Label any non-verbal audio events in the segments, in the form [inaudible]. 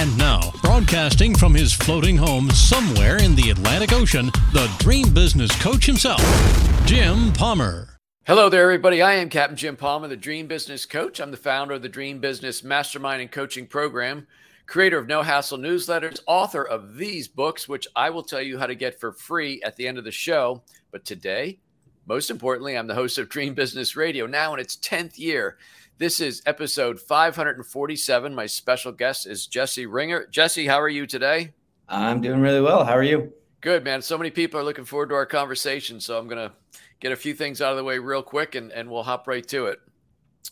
And now, broadcasting from his floating home somewhere in the Atlantic Ocean, the dream business coach himself, Jim Palmer. Hello there, everybody. I am Captain Jim Palmer, the Dream Business Coach. I'm the founder of the Dream Business Mastermind and Coaching Program, creator of No Hassle Newsletters, author of these books, which I will tell you how to get for free at the end of the show. But today, most importantly, I'm the host of Dream Business Radio, now in its 10th year. This is episode 547. My special guest is Jesse Ringer. Jesse, how are you today? I'm doing really well. How are you? Good, man. So many people are looking forward to our conversation. So I'm going to get a few things out of the way real quick and, and we'll hop right to it.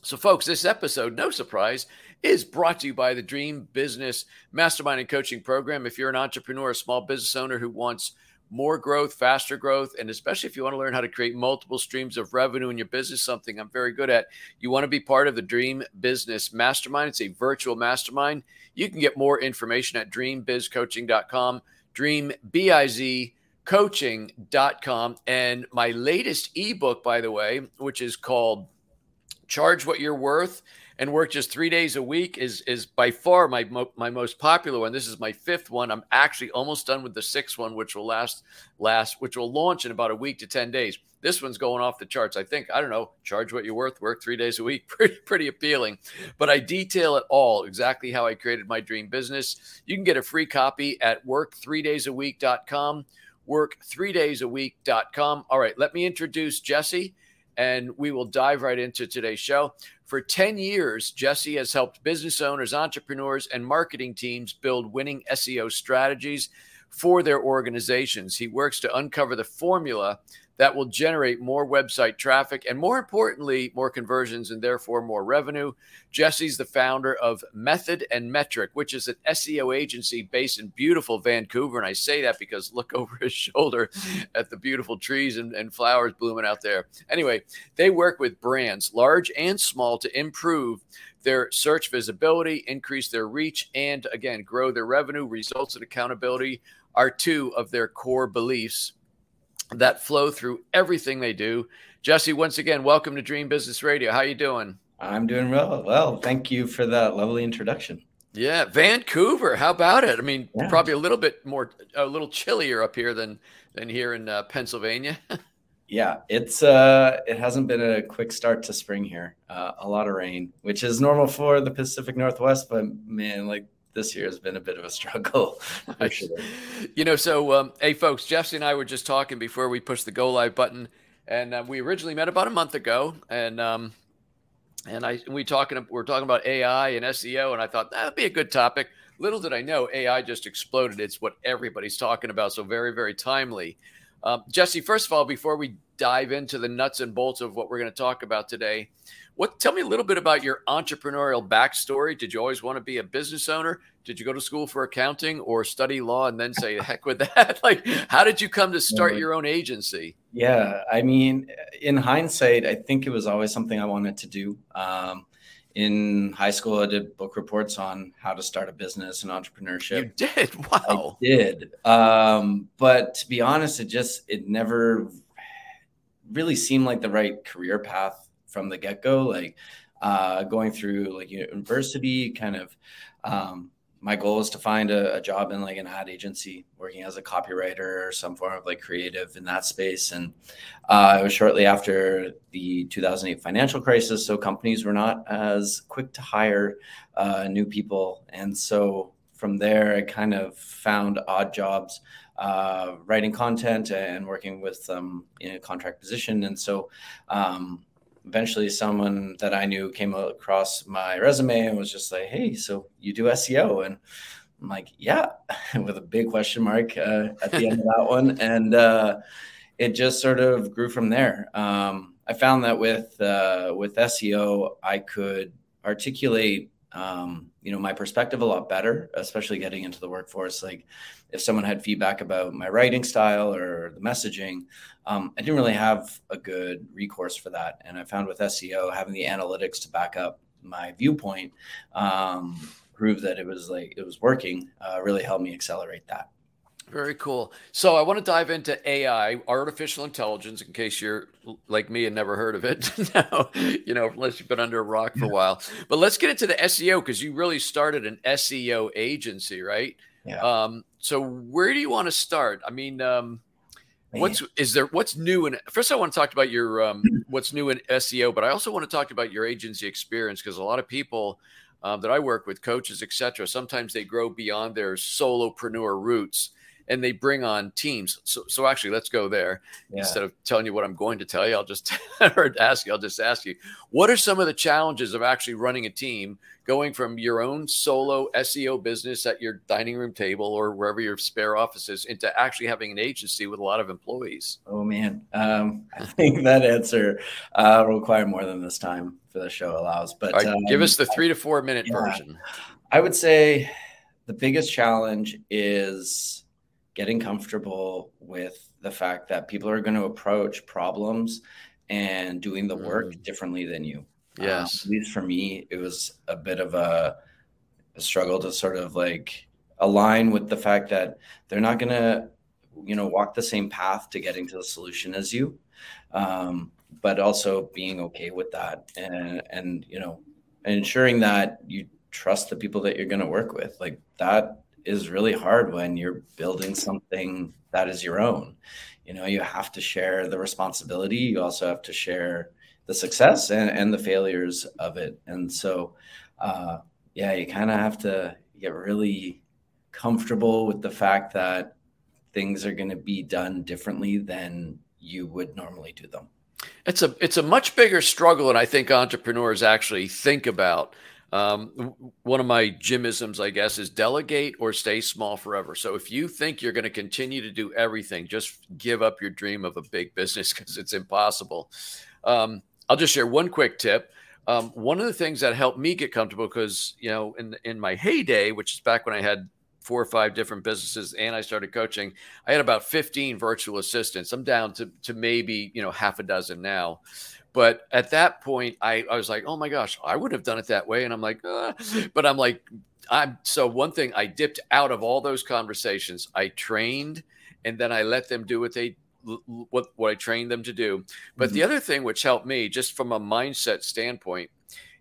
So, folks, this episode, no surprise, is brought to you by the Dream Business Mastermind and Coaching Program. If you're an entrepreneur, a small business owner who wants more growth, faster growth, and especially if you want to learn how to create multiple streams of revenue in your business, something I'm very good at, you want to be part of the Dream Business Mastermind. It's a virtual mastermind. You can get more information at dreambizcoaching.com, dreambizcoaching.com. And my latest ebook, by the way, which is called Charge What You're Worth and work just three days a week is is by far my my most popular one. This is my fifth one. I'm actually almost done with the sixth one, which will last last which will launch in about a week to ten days. This one's going off the charts. I think I don't know. Charge what you're worth. Work three days a week. [laughs] Pretty pretty appealing. But I detail it all exactly how I created my dream business. You can get a free copy at work3daysaweek.com. Work3daysaweek.com. All right, let me introduce Jesse and we will dive right into today's show. For 10 years, Jesse has helped business owners, entrepreneurs, and marketing teams build winning SEO strategies for their organizations. He works to uncover the formula that will generate more website traffic and, more importantly, more conversions and therefore more revenue. Jesse's the founder of Method and Metric, which is an SEO agency based in beautiful Vancouver. And I say that because look [laughs] over his shoulder at the beautiful trees and, and flowers blooming out there. Anyway, they work with brands, large and small, to improve their search visibility, increase their reach, and again, grow their revenue. Results and accountability are two of their core beliefs that flow through everything they do. Jesse, once again, welcome to Dream Business Radio. How you doing? I'm doing well. Well, thank you for that lovely introduction. Yeah, Vancouver. How about it? I mean, yeah. probably a little bit more, a little chillier up here than than here in uh, Pennsylvania. [laughs] yeah, it's uh, it hasn't been a quick start to spring here. Uh, a lot of rain, which is normal for the Pacific Northwest, but man, like this year has been a bit of a struggle. [laughs] You know, so um, hey, folks, Jesse and I were just talking before we pushed the go live button, and uh, we originally met about a month ago, and um, and I we talking we are talking about AI and SEO, and I thought that'd be a good topic. Little did I know, AI just exploded. It's what everybody's talking about, so very very timely. Um, Jesse, first of all, before we dive into the nuts and bolts of what we're going to talk about today, what tell me a little bit about your entrepreneurial backstory? Did you always want to be a business owner? Did you go to school for accounting or study law and then say heck with that? [laughs] like how did you come to start your own agency? Yeah, I mean, in hindsight, I think it was always something I wanted to do. Um, in high school, I did book reports on how to start a business and entrepreneurship. You did? [laughs] Wow. I did. Um, but to be honest, it just it never really seemed like the right career path from the get go, like uh, going through like university, kind of. Um, my goal is to find a, a, job in like an ad agency, working as a copywriter or some form of like creative in that space. And uh, it was shortly after the 2008 financial crisis, so companies were not as quick to hire uh, new people, and so from there, I kind of found odd jobs. Uh, writing content and working with them in a contract position. And so um, eventually someone that I knew came across my resume and was just like, "Hey, so you do SEO?" And I'm like, "Yeah," [laughs] with a big question mark uh, at the end of that one, [laughs] and uh, it just sort of grew from there. Um, I found that with uh, with SEO, I could articulate um, you know my perspective a lot better especially getting into the workforce. Like if someone had feedback about my writing style or the messaging um, i didn't really have a good recourse for that. And i found with seo having the analytics to back up my viewpoint um, prove that it was like it was working uh, really helped me accelerate that very cool. So I want to dive into AI, artificial intelligence, in case you're like me and never heard of it. [laughs] now, you know, unless you've been under a rock for a while. But let's get into the SEO because you really started an SEO agency, right? Yeah. Um, so where do you want to start? I mean, um, what's is there what's new in first I want to talk about your um, [clears throat] what's new in SEO, but I also want to talk about your agency experience because a lot of people um, that I work with, coaches, etc., sometimes they grow beyond their solopreneur roots and they bring on teams. So, so actually, let's go there yeah. instead of telling you what I'm going to tell you. I'll just [laughs] or ask you. I'll just ask you, what are some of the challenges of actually running a team, going from your own solo SEO business at your dining room table or wherever your spare office is, into actually having an agency with a lot of employees? Oh man, um, I think that answer uh, will require more than this time for the show allows. But right, um, give us the three to four minute yeah, version. I would say the biggest challenge is getting comfortable with the fact that people are going to approach problems and doing the work mm. differently than you. Yes. Um, at least for me, it was a bit of a, a struggle to sort of like align with the fact that they're not going to, you know, walk the same path to getting to the solution as you. Um, but also being okay with that and, and, you know, ensuring that you trust the people that you're going to work with. Like that is really hard when you're building something that is your own. You know, you have to share the responsibility. You also have to share the success and, and the failures of it. And so, uh, yeah, you kind of have to get really comfortable with the fact that things are going to be done differently than you would normally do them. It's a it's a much bigger struggle, and I think entrepreneurs actually think about um, one of my Jimisms, I guess, is delegate or stay small forever. So if you think you're going to continue to do everything, just give up your dream of a big business [laughs] because it's impossible. Um, I'll just share one quick tip. Um, one of the things that helped me get comfortable, because you know, in in my heyday, which is back when I had four or five different businesses and I started coaching, I had about 15 virtual assistants. I'm down to to maybe you know half a dozen now. But at that point, I, I was like, oh my gosh, I would have done it that way. And I'm like, uh, but I'm like, I'm so one thing I dipped out of all those conversations. I trained and then I let them do what they what what I trained them to do. But mm-hmm. the other thing which helped me just from a mindset standpoint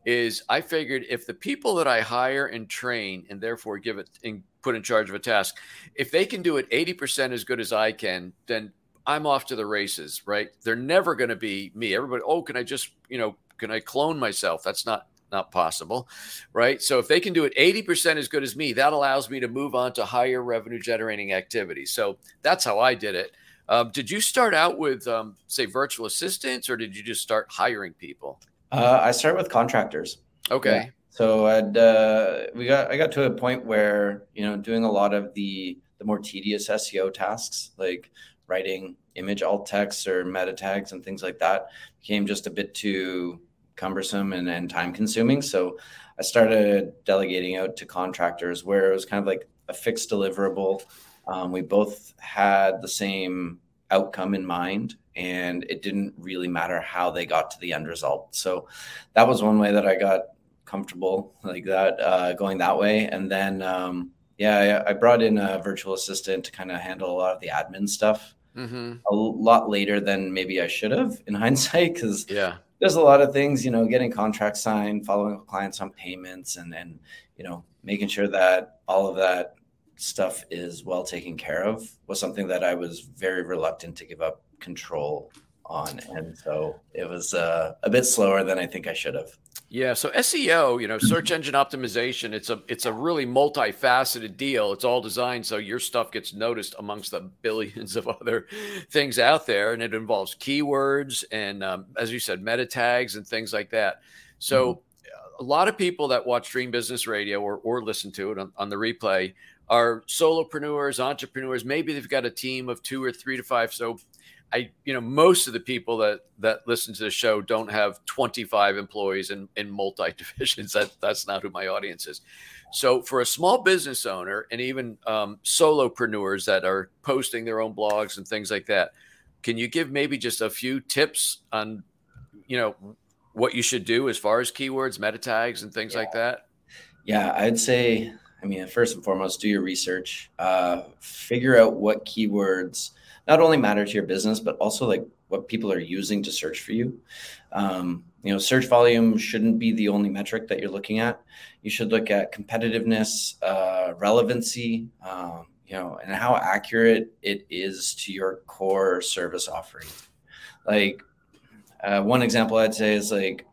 is I figured if the people that I hire and train and therefore give it and put in charge of a task, if they can do it 80% as good as I can, then I'm off to the races, right? They're never going to be me. Everybody, oh, can I just, you know, can I clone myself? That's not not possible, right? So if they can do it 80% as good as me, that allows me to move on to higher revenue generating activities. So that's how I did it. Um, did you start out with, um, say, virtual assistants, or did you just start hiring people? Uh, I started with contractors. Okay. Yeah. So I'd, uh, we got I got to a point where you know doing a lot of the the more tedious SEO tasks like writing image alt text or meta tags and things like that became just a bit too cumbersome and, and time consuming. So I started delegating out to contractors where it was kind of like a fixed deliverable. Um, we both had the same outcome in mind and it didn't really matter how they got to the end result. So that was one way that I got comfortable like that, uh, going that way. And then, um, yeah, I, I brought in a virtual assistant to kind of handle a lot of the admin stuff mm-hmm. a lot later than maybe I should have in [laughs] hindsight because yeah there's a lot of things you know getting contracts signed following up clients on payments and and you know making sure that all of that stuff is well taken care of was something that I was very reluctant to give up control on and so it was uh, a bit slower than I think I should have yeah, so SEO, you know, search engine optimization, it's a it's a really multifaceted deal. It's all designed so your stuff gets noticed amongst the billions of other things out there, and it involves keywords and, um, as you said, meta tags and things like that. So, mm-hmm. a lot of people that watch Dream Business Radio or or listen to it on, on the replay are solopreneurs, entrepreneurs. Maybe they've got a team of two or three to five. So I, you know, most of the people that that listen to the show don't have 25 employees in in multi divisions. [laughs] That that's not who my audience is. So for a small business owner and even um, solopreneurs that are posting their own blogs and things like that, can you give maybe just a few tips on, you know, what you should do as far as keywords, meta tags, and things yeah. like that? Yeah, I'd say. I mean, first and foremost, do your research. Uh, figure out what keywords not only matter to your business, but also like what people are using to search for you. Um, you know, search volume shouldn't be the only metric that you're looking at. You should look at competitiveness, uh, relevancy, um, you know, and how accurate it is to your core service offering. Like uh, one example I'd say is like,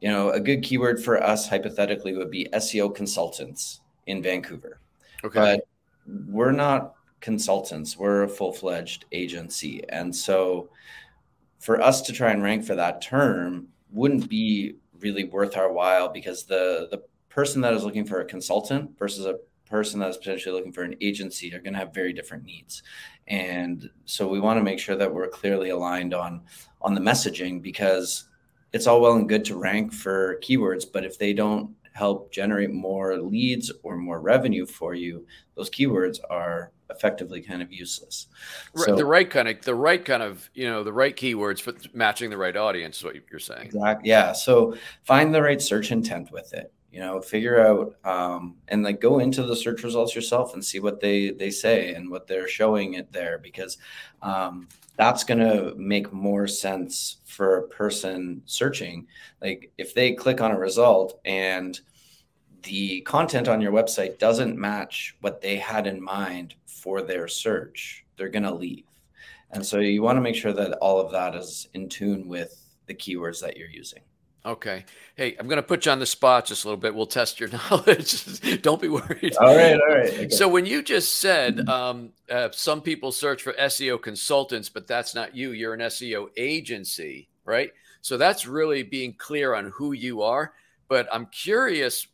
you know, a good keyword for us hypothetically would be SEO consultants in Vancouver. Okay. But we're not consultants. We're a full fledged agency. And so for us to try and rank for that term wouldn't be really worth our while because the, the person that is looking for a consultant versus a person that is potentially looking for an agency are going to have very different needs. And so we want to make sure that we're clearly aligned on on the messaging because it's all well and good to rank for keywords, but if they don't help generate more leads or more revenue for you, those keywords are effectively kind of useless. So, the right kind of the right kind of you know the right keywords for matching the right audience is what you're saying. Exactly. Yeah. So find the right search intent with it. You know, figure out um, and like go into the search results yourself and see what they they say and what they're showing it there because um, that's going to make more sense for a person searching. Like if they click on a result and the content on your website doesn't match what they had in mind for their search, they're going to leave. And so you want to make sure that all of that is in tune with the keywords that you're using. Okay. Hey, I'm going to put you on the spot just a little bit. We'll test your [laughs] knowledge. Don't be worried. All right. All right. Okay. So, when you just said um, uh, some people search for SEO consultants, but that's not you, you're an SEO agency, right? So, that's really being clear on who you are. But I'm curious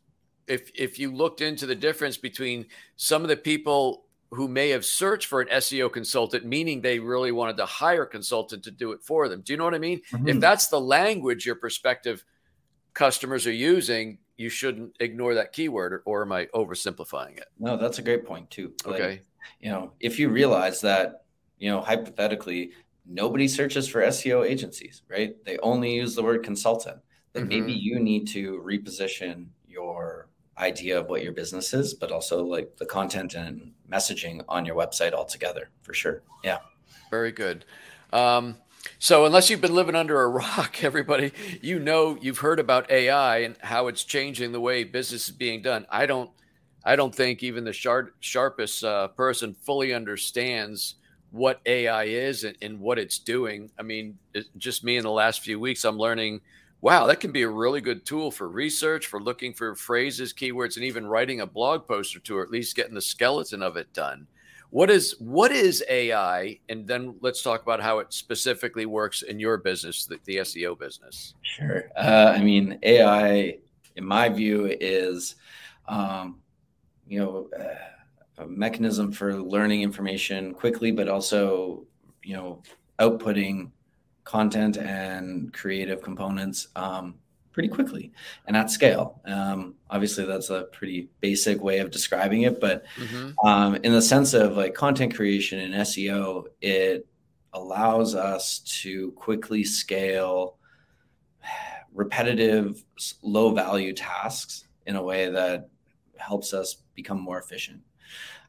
if if you looked into the difference between some of the people who may have searched for an SEO consultant, meaning they really wanted to hire a consultant to do it for them. Do you know what I mean? Mm-hmm. If that's the language your prospective customers are using, you shouldn't ignore that keyword, or, or am I oversimplifying it? No, that's a great point too. Like, okay. You know, if you realize that, you know, hypothetically, nobody searches for SEO agencies, right? They only use the word consultant. Then mm-hmm. maybe you need to reposition your idea of what your business is, but also like the content and messaging on your website altogether for sure. Yeah. Very good. Um, so, unless you've been living under a rock, [laughs] everybody, you know you've heard about AI and how it's changing the way business is being done. I don't, I don't think even the sharp, sharpest uh, person fully understands what AI is and, and what it's doing. I mean, just me in the last few weeks, I'm learning wow, that can be a really good tool for research, for looking for phrases, keywords, and even writing a blog post or two, or at least getting the skeleton of it done. What is what is AI? And then let's talk about how it specifically works in your business, the, the SEO business. Sure. Uh, I mean, AI, in my view, is um, you know uh, a mechanism for learning information quickly, but also you know outputting content and creative components um, pretty quickly and at scale. Um, obviously, that's a pretty basic way of describing it, but mm-hmm. um, in the sense of like content creation and SEO, it allows us to quickly scale repetitive, low value tasks in a way that helps us become more efficient.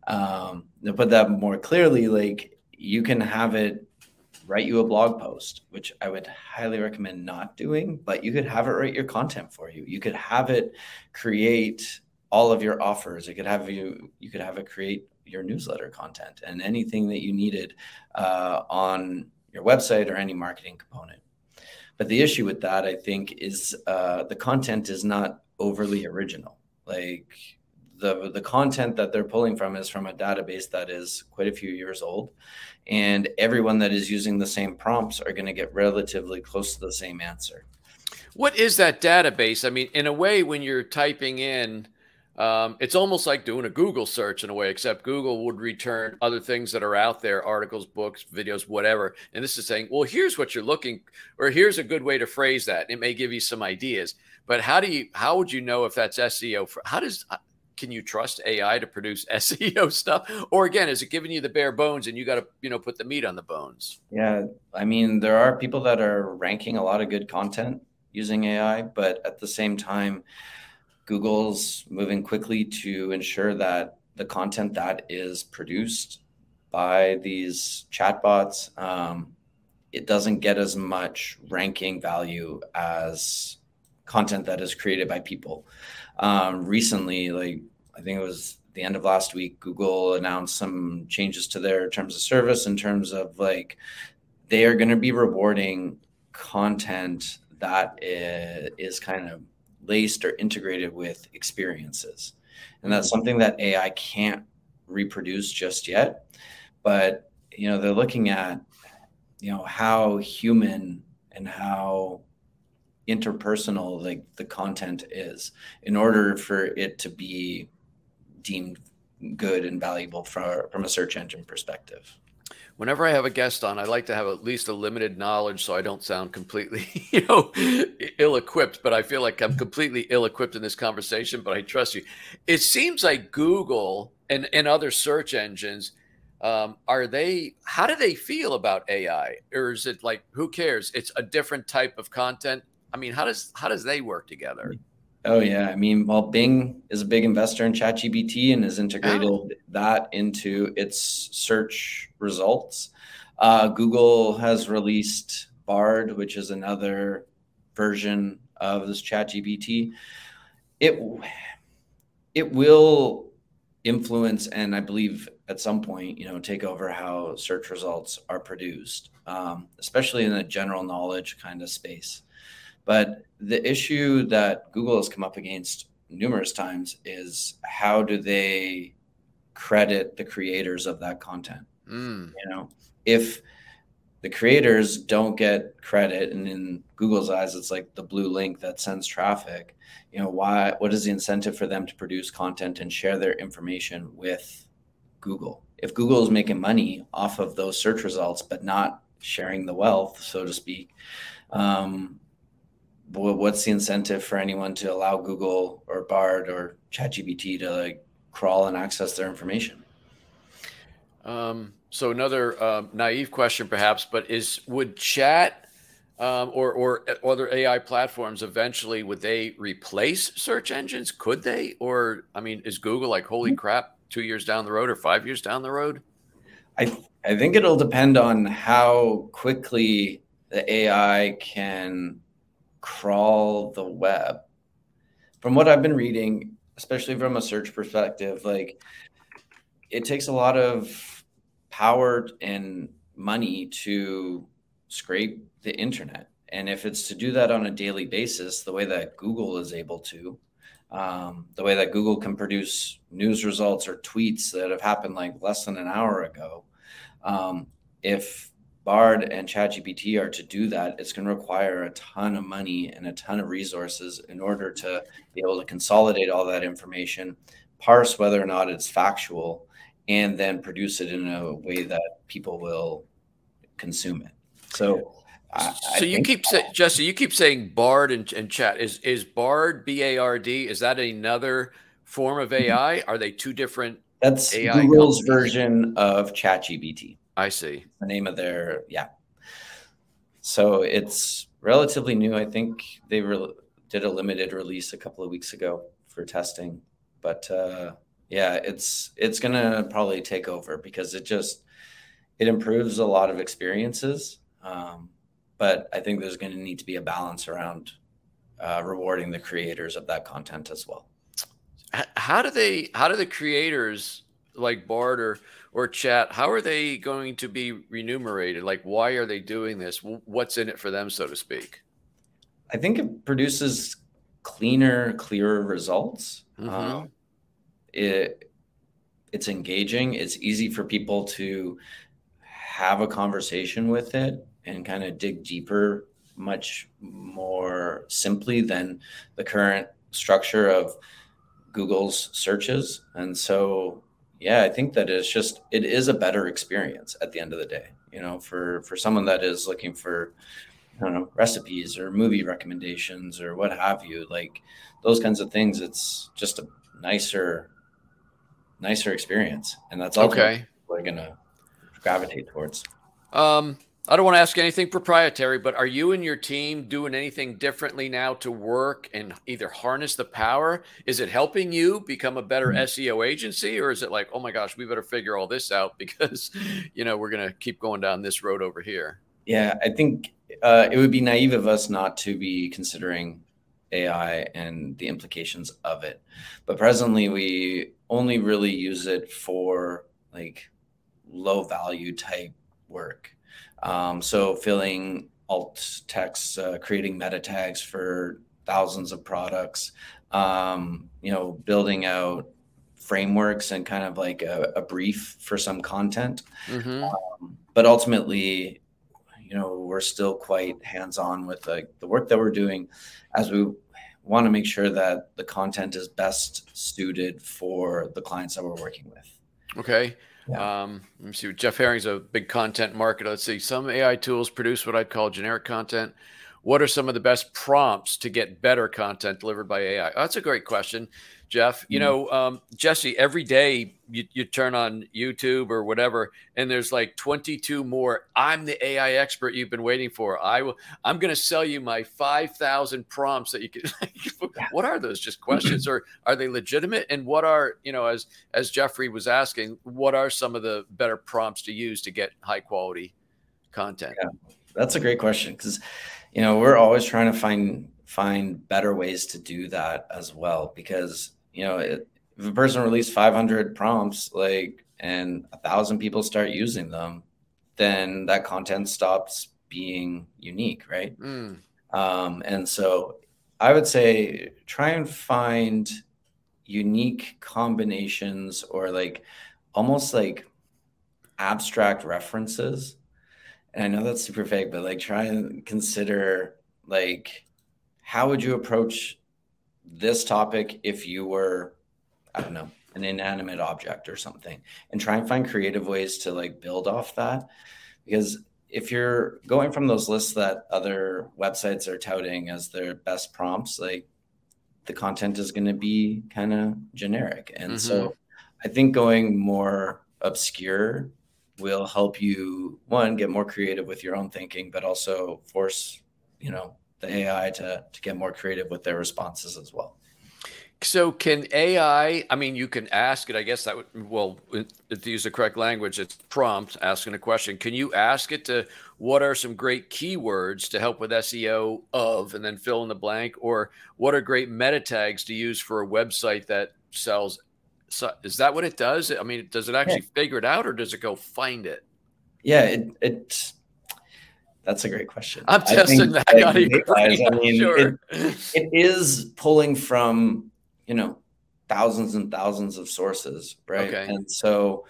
Um, to put that more clearly, like you can have it write you a blog post, which I would highly recommend not doing, but you could have it write your content for you. You could have it create all of your offers. It could have you, you could have it create your newsletter content and anything that you needed uh, on your website or any marketing component. But the issue with that, I think, is uh, the content is not overly original. Like the the content that they're pulling from is from a database that is quite a few years old and everyone that is using the same prompts are going to get relatively close to the same answer what is that database i mean in a way when you're typing in um, it's almost like doing a Google search in a way, except Google would return other things that are out there articles, books, videos, whatever. And this is saying, well, here's what you're looking, or here's a good way to phrase that. It may give you some ideas. But how do you, how would you know if that's SEO? For, how does, can you trust AI to produce [laughs] SEO stuff? Or again, is it giving you the bare bones and you got to, you know, put the meat on the bones? Yeah. I mean, there are people that are ranking a lot of good content using AI, but at the same time, Google's moving quickly to ensure that the content that is produced by these chatbots, um, it doesn't get as much ranking value as content that is created by people. Um, recently, like I think it was the end of last week, Google announced some changes to their terms of service in terms of like they are going to be rewarding content that is, kind of laced or integrated with experiences. And that's mm-hmm. something that AI can't reproduce just yet. But, you know, they're looking at, you know, how human and how interpersonal like the content is in order for it to be deemed good and valuable from, from a search engine perspective whenever I have a guest on, I like to have at least a limited knowledge so I don't sound completely, [laughs] you know, ill equipped. But I feel like I'm completely ill equipped in this conversation, but I trust you. It seems like Google and, and other search engines um, are they how do they feel about ai or is it like who cares it's a different type of content i mean how does how does they work together Oh yeah, I mean, well, Bing is a big investor in ChatGPT and has integrated oh. that into its search results. Uh, Google has released Bard, which is another version of this ChatGPT. It it will influence and I believe at some point, you know, take over how search results are produced, um, especially in the general knowledge kind of space. But the issue that Google has come up against numerous times is how do they credit the creators of that content? Mm. You know, if the creators don't get credit and in google's eyes it's like the blue link that sends traffic you know why what is the incentive for them to produce content and share their information with google if google is making money off of those search results but not sharing the wealth so to speak um, what's the incentive for anyone to allow Google or Bard or ChatGPT to like crawl and access their information? Um, so another uh, naive question, perhaps, but is would Chat um, or or other AI platforms eventually would they replace search engines? Could they? Or I mean, is Google like holy mm-hmm. crap two years down the road or five years down the road? I I think it'll depend on how quickly the AI can crawl the web. From what I've been reading, especially from a search perspective, like it takes a lot of power and money to scrape the internet. And if it's to do that on a daily basis, the way that Google is able to, um, the way that Google can produce news results or tweets that have happened like less than an hour ago, um, if Bard and ChatGPT are to do that, it's going to require a ton of money and a ton of resources in order to be able to consolidate all that information, parse whether or not it's factual, and then produce it in a way that people will consume it. So, I, so I you keep saying, Jesse, you keep saying Bard and, and Chat. Is is Bard B A R D? Is that another form of mm-hmm. AI? Are they two different? That's AI Google's companies? version of ChatGPT. I see. The name of their yeah. So it's relatively new. I think they re- did a limited release a couple of weeks ago for testing, but uh, yeah, it's it's gonna probably take over because it just it improves a lot of experiences. Um, but I think there's going to need to be a balance around uh, rewarding the creators of that content as well. How do they? How do the creators like Bard or chat, how are they going to be remunerated? Like, why are they doing this? What's in it for them, so to speak? I think it produces cleaner, clearer results. Mm-hmm. Um, it it's engaging. It's easy for people to have a conversation with it and kind of dig deeper much more simply than the current structure of Google's searches. And so, yeah, I think that it's just it is a better experience at the end of the day. You know, for for someone that is looking for I don't know recipes or movie recommendations or what have you, like those kinds of things. It's just a nicer, nicer experience, and that's okay. We're gonna gravitate towards. Um, I don't want to ask anything proprietary, but are you and your team doing anything differently now to work and either harness the power? Is it helping you become a better mm-hmm. SEO agency, or is it like, oh my gosh, we better figure all this out [laughs] because, you know, we're going to keep going down this road over here? Yeah, I think uh, it would be naive of us not to be considering AI and the implications of it. But presently, we only really use it for like low value type work. Um, so filling alt text, uh, creating meta tags for thousands of products, um, you know, building out frameworks and kind of like a, a brief for some content. Mm-hmm. Um, but ultimately, you know, we're still quite hands on with like the work that we're doing as we want to make sure that the content is best suited for the clients that we're working with. Okay. Yeah. Um, let me see. Jeff Herring's a big content marketer. Let's see. Some AI tools produce what I'd call generic content. What are some of the best prompts to get better content delivered by AI? Oh, that's a great question. Jeff. You mm-hmm. know, um, Jesse, every day you, you turn on YouTube or whatever, and there's like 22 more. I'm the AI expert you've been waiting for. I will. I'm going to sell you my 5,000 prompts that you can. [laughs] what are those? Just questions, or are they legitimate? And what are you know, as as Jeffrey was asking, what are some of the better prompts to use to get high quality content? Yeah, that's a great question because you know we're always trying to find find better ways to do that as well because you know, it, if a person released 500 prompts, like, and a thousand people start using them, then that content stops being unique, right? Mm. Um, and so I would say try and find unique combinations or like almost like abstract references. And I know that's super vague, but like try and consider like how would you approach this topic if you were, I don't know, an inanimate object or something, and try and find creative ways to like build off that. Because if you're going from those lists that other websites are touting as their best prompts, like the content is going to be kind of generic. And mm-hmm. so I think going more obscure will help you one get more creative with your own thinking, but also force, you know, the AI to to get more creative with their responses as well. So can AI? I mean, you can ask it. I guess that would well, to use the correct language, it's prompt asking a question. Can you ask it to what are some great keywords to help with SEO of, and then fill in the blank, or what are great meta tags to use for a website that sells? So is that what it does? I mean, does it actually yeah. figure it out, or does it go find it? Yeah, it it that's a great question. I'm testing that. I, [laughs] I mean, sure. it, it is pulling from you know thousands and thousands of sources, right? Okay. And so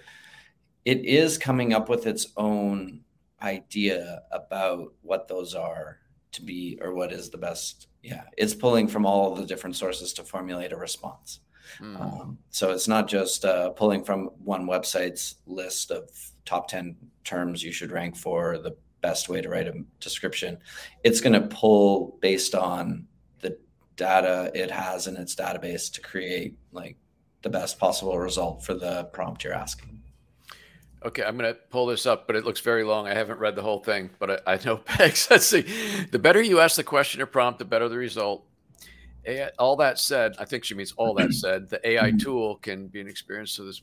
it is coming up with its own idea about what those are to be or what is the best. Yeah, it's pulling from all of the different sources to formulate a response. Mm. Um, so it's not just uh, pulling from one website's list of top 10 terms you should rank for the best way to write a description. It's going to pull based on the data it has in its database to create like the best possible result for the prompt you're asking. Okay, I'm going to pull this up, but it looks very long. I haven't read the whole thing, but I, I know [laughs] Pegs. Let's see. The better you ask the question or prompt, the better the result. all that said, I think she means all that said, the AI mm-hmm. tool can be an experience. So this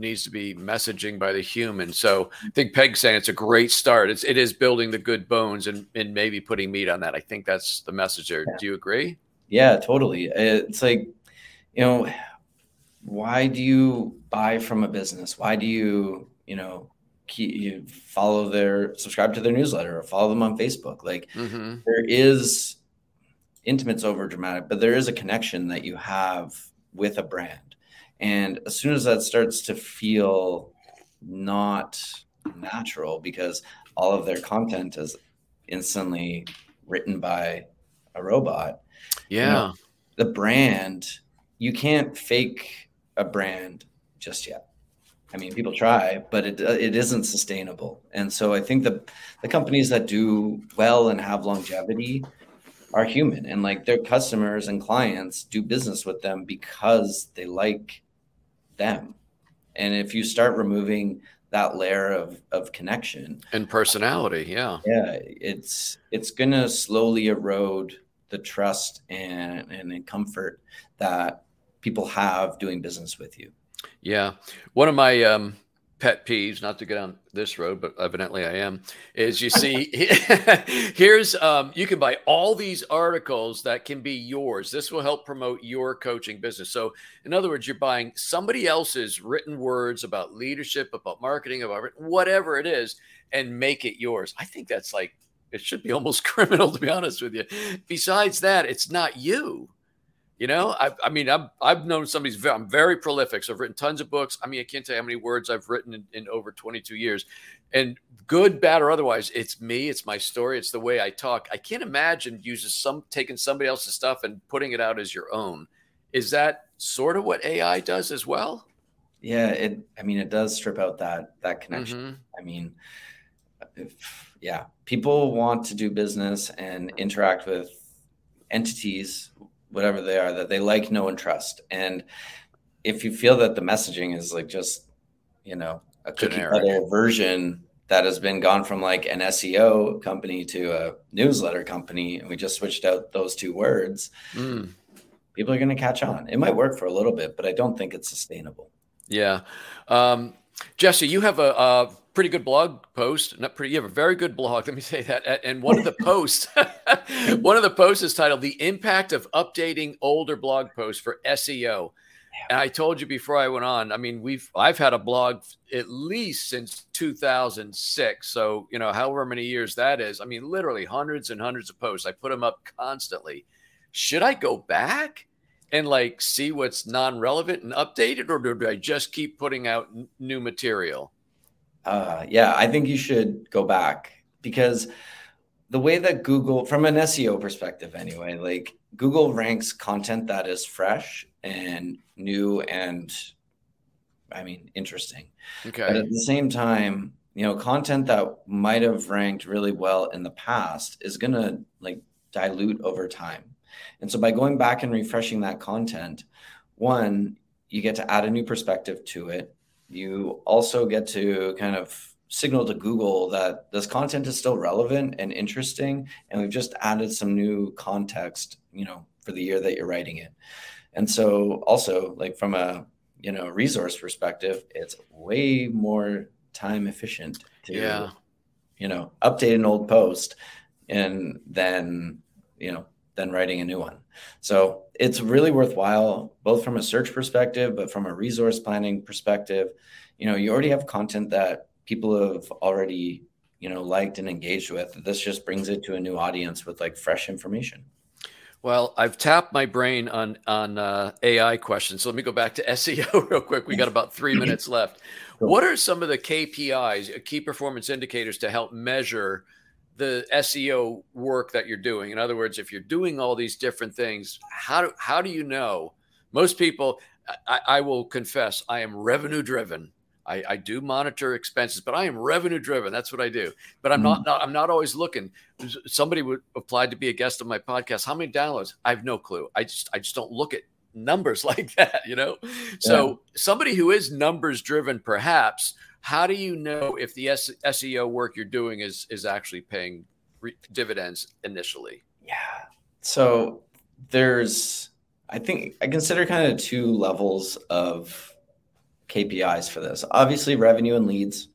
needs to be messaging by the human. So I think Peg's saying it's a great start. It's it is building the good bones and and maybe putting meat on that. I think that's the message there. Yeah. Do you agree? Yeah, totally. It's like, you know, why do you buy from a business? Why do you, you know, keep, you follow their subscribe to their newsletter or follow them on Facebook? Like mm-hmm. there is intimate's over dramatic, but there is a connection that you have with a brand and as soon as that starts to feel not natural because all of their content is instantly written by a robot, yeah, you know, the brand you can't fake a brand just yet. I mean, people try, but it it isn't sustainable. And so I think the the companies that do well and have longevity are human, and like their customers and clients do business with them because they like them. And if you start removing that layer of of connection and personality, yeah, yeah, it's it's gonna slowly erode the trust and and comfort that people have doing business with you. Yeah. One of my um, pet peeves, not to get on this road, but evidently I am, is you see, [laughs] [laughs] here's, um, you can buy all these articles that can be yours. This will help promote your coaching business. So, in other words, you're buying somebody else's written words about leadership, about marketing, about whatever it is, and make it yours. I think that's like, it should be almost [laughs] criminal, to be honest with you. Besides that, it's not you. You know, I, I mean, I've, I've known somebody's very, I'm very prolific. So I've written tons of books. I mean, I can't tell you how many words I've written in, in over 22 years. And good, bad, or otherwise, it's me. It's my story. It's the way I talk. I can't imagine using some taking somebody else's stuff and putting it out as your own. Is that sort of what AI does as well? Yeah, it. I mean, it does strip out that that connection. Mm-hmm. I mean, if, yeah, people want to do business and interact with entities whatever they are that they like, know, and trust. And if you feel that the messaging is like just, you know, a cookie cutter version that has been gone from like an SEO company to a newsletter company, and we just switched out those two words, mm. people are going to catch on. It might work for a little bit, but I don't think it's sustainable. Yeah. Um, Jesse, you have a, a pretty good blog post. Not pretty. You have a very good blog. [laughs] Let me say that. And one of the posts, [laughs] one of the posts is titled "The Impact of Updating Older Blog Posts for SEO." And I told you before I went on. I mean, we've I've had a blog at least since 2006. So you know, however many years that is. I mean, literally hundreds and hundreds of posts. I put them up constantly. Should I go back? and like see what's non-relevant and updated or do I just keep putting out n- new material? Uh, yeah, I think you should go back because the way that Google, from an SEO perspective anyway, like Google ranks content that is fresh and new and I mean interesting. Okay. But at the same time, you know, content that might have ranked really well in the past is gonna like dilute over time. And so by going back and refreshing that content, one, you get to add a new perspective to it you also get to kind of signal to Google that this content is still relevant and interesting, and we've just added some new context, you know, for the year that you're writing it. And so, also, like from a you know resource perspective, it's way more time efficient to yeah. you know update an old post and then you know then writing a new one. So it's really worthwhile, both from a search perspective, but from a resource planning perspective. You know, you already have content that people have already, you know, liked and engaged with. This just brings it to a new audience with like fresh information. Well, I've tapped my brain on on uh, AI questions. So let me go back to [laughs] SEO real quick. We got about three minutes left. What are some of the KPIs, key performance indicators, to help measure the SEO work that you're doing. In other words, if you're doing all these different things, how do, how do you know? Most people, I, I will confess, I am revenue driven. I, I, do monitor expenses, but I am revenue driven. That's what I do. But I'm not, mm. not, I'm not always looking. Somebody would apply to be a guest on my podcast. How many downloads? I have no clue. I just I just don't look at numbers [laughs] like that, you know? So yeah. somebody who is numbers driven perhaps how do you know if the SEO work you're doing is is actually paying re- dividends initially? Yeah. So there's I think I consider kind of two levels of KPIs for this. Obviously, revenue and leads.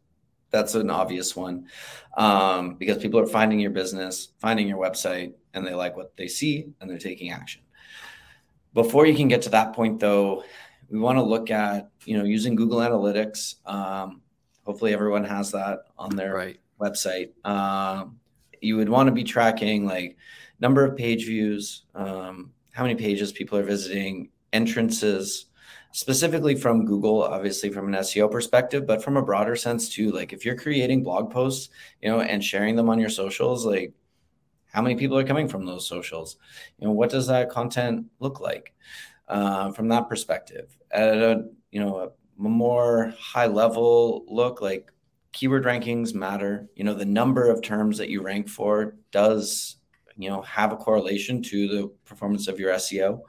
That's an obvious one um, because people are finding your business, finding your website, and they like what they see and they're taking action. Before you can get to that point, though, we want to look at you know using Google Analytics um, Hopefully, everyone has that on their right. website. Um, you would want to be tracking like number of page views, um, how many pages people are visiting, entrances, specifically from Google, obviously from an SEO perspective, but from a broader sense too. Like if you're creating blog posts, you know, and sharing them on your socials, like how many people are coming from those socials? You know, what does that content look like? uh, from that perspective. At a you know a more high level look, like keyword rankings matter. You know the number of terms that you rank for does you know have a correlation to the performance of your SEO.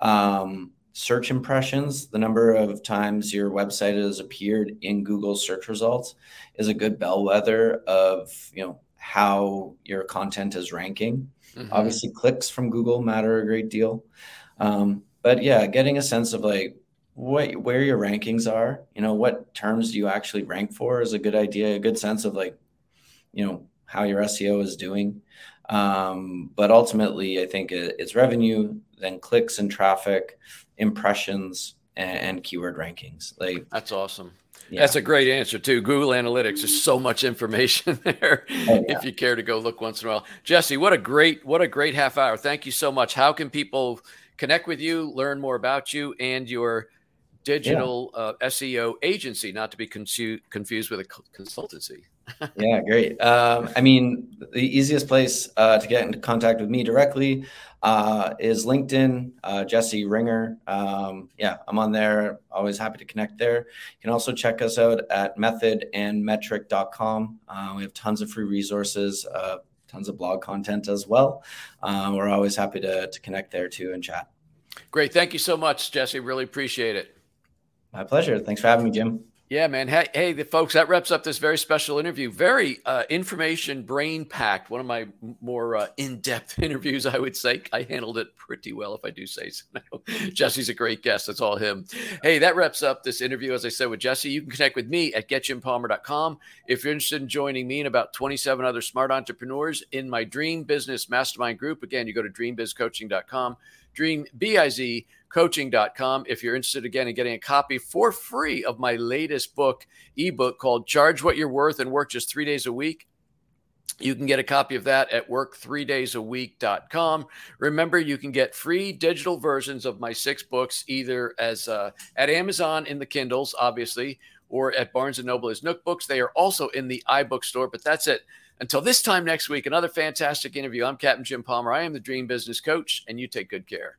Um, search impressions, the number of times your website has appeared in Google search results, is a good bellwether of you know how your content is ranking. Mm-hmm. Obviously, clicks from Google matter a great deal. Um, but yeah, getting a sense of like what where your rankings are, you know, what terms do you actually rank for is a good idea, a good sense of like, you know, how your SEO is doing. Um, but ultimately, I think it's revenue, then clicks and traffic, impressions, and, and keyword rankings. Like that's awesome. Yeah. That's a great answer too. Google Analytics, there's so much information [laughs] there. Oh, yeah. If you care to go look once in a while, Jesse, what a great, what a great half hour. Thank you so much. How can people connect with you, learn more about you and your digital yeah. uh, SEO agency, not to be confu- confused with a consultancy? Yeah, great. Um, I mean, the easiest place uh, to get into contact with me directly uh, is LinkedIn, uh, Jesse Ringer. Um, yeah, I'm on there. Always happy to connect there. You can also check us out at methodandmetric.com. Uh, we have tons of free resources, uh, tons of blog content as well. Uh, we're always happy to, to connect there too and chat. Great. Thank you so much, Jesse. Really appreciate it. My pleasure. Thanks for having me, Jim. Yeah, man. Hey, hey, the folks, that wraps up this very special interview. Very uh, information brain packed. One of my more uh, in depth [laughs] interviews, I would say. I handled it pretty well, if I do say so. [laughs] Jesse's a great guest. That's all him. Hey, that wraps up this interview. As I said with Jesse, you can connect with me at getjimpalmer.com. If you're interested in joining me and about 27 other smart entrepreneurs in my Dream Business Mastermind group, again, you go to dreambizcoaching.com, dream, B I Z coaching.com. If you're interested again in getting a copy for free of my latest book, ebook called Charge What You're Worth and Work Just Three Days a Week, you can get a copy of that at work3daysaweek.com. Remember, you can get free digital versions of my six books either as uh, at Amazon in the Kindles, obviously, or at Barnes and Noble as Nook Books. They are also in the iBook store. But that's it. Until this time next week, another fantastic interview. I'm Captain Jim Palmer. I am the Dream Business Coach, and you take good care.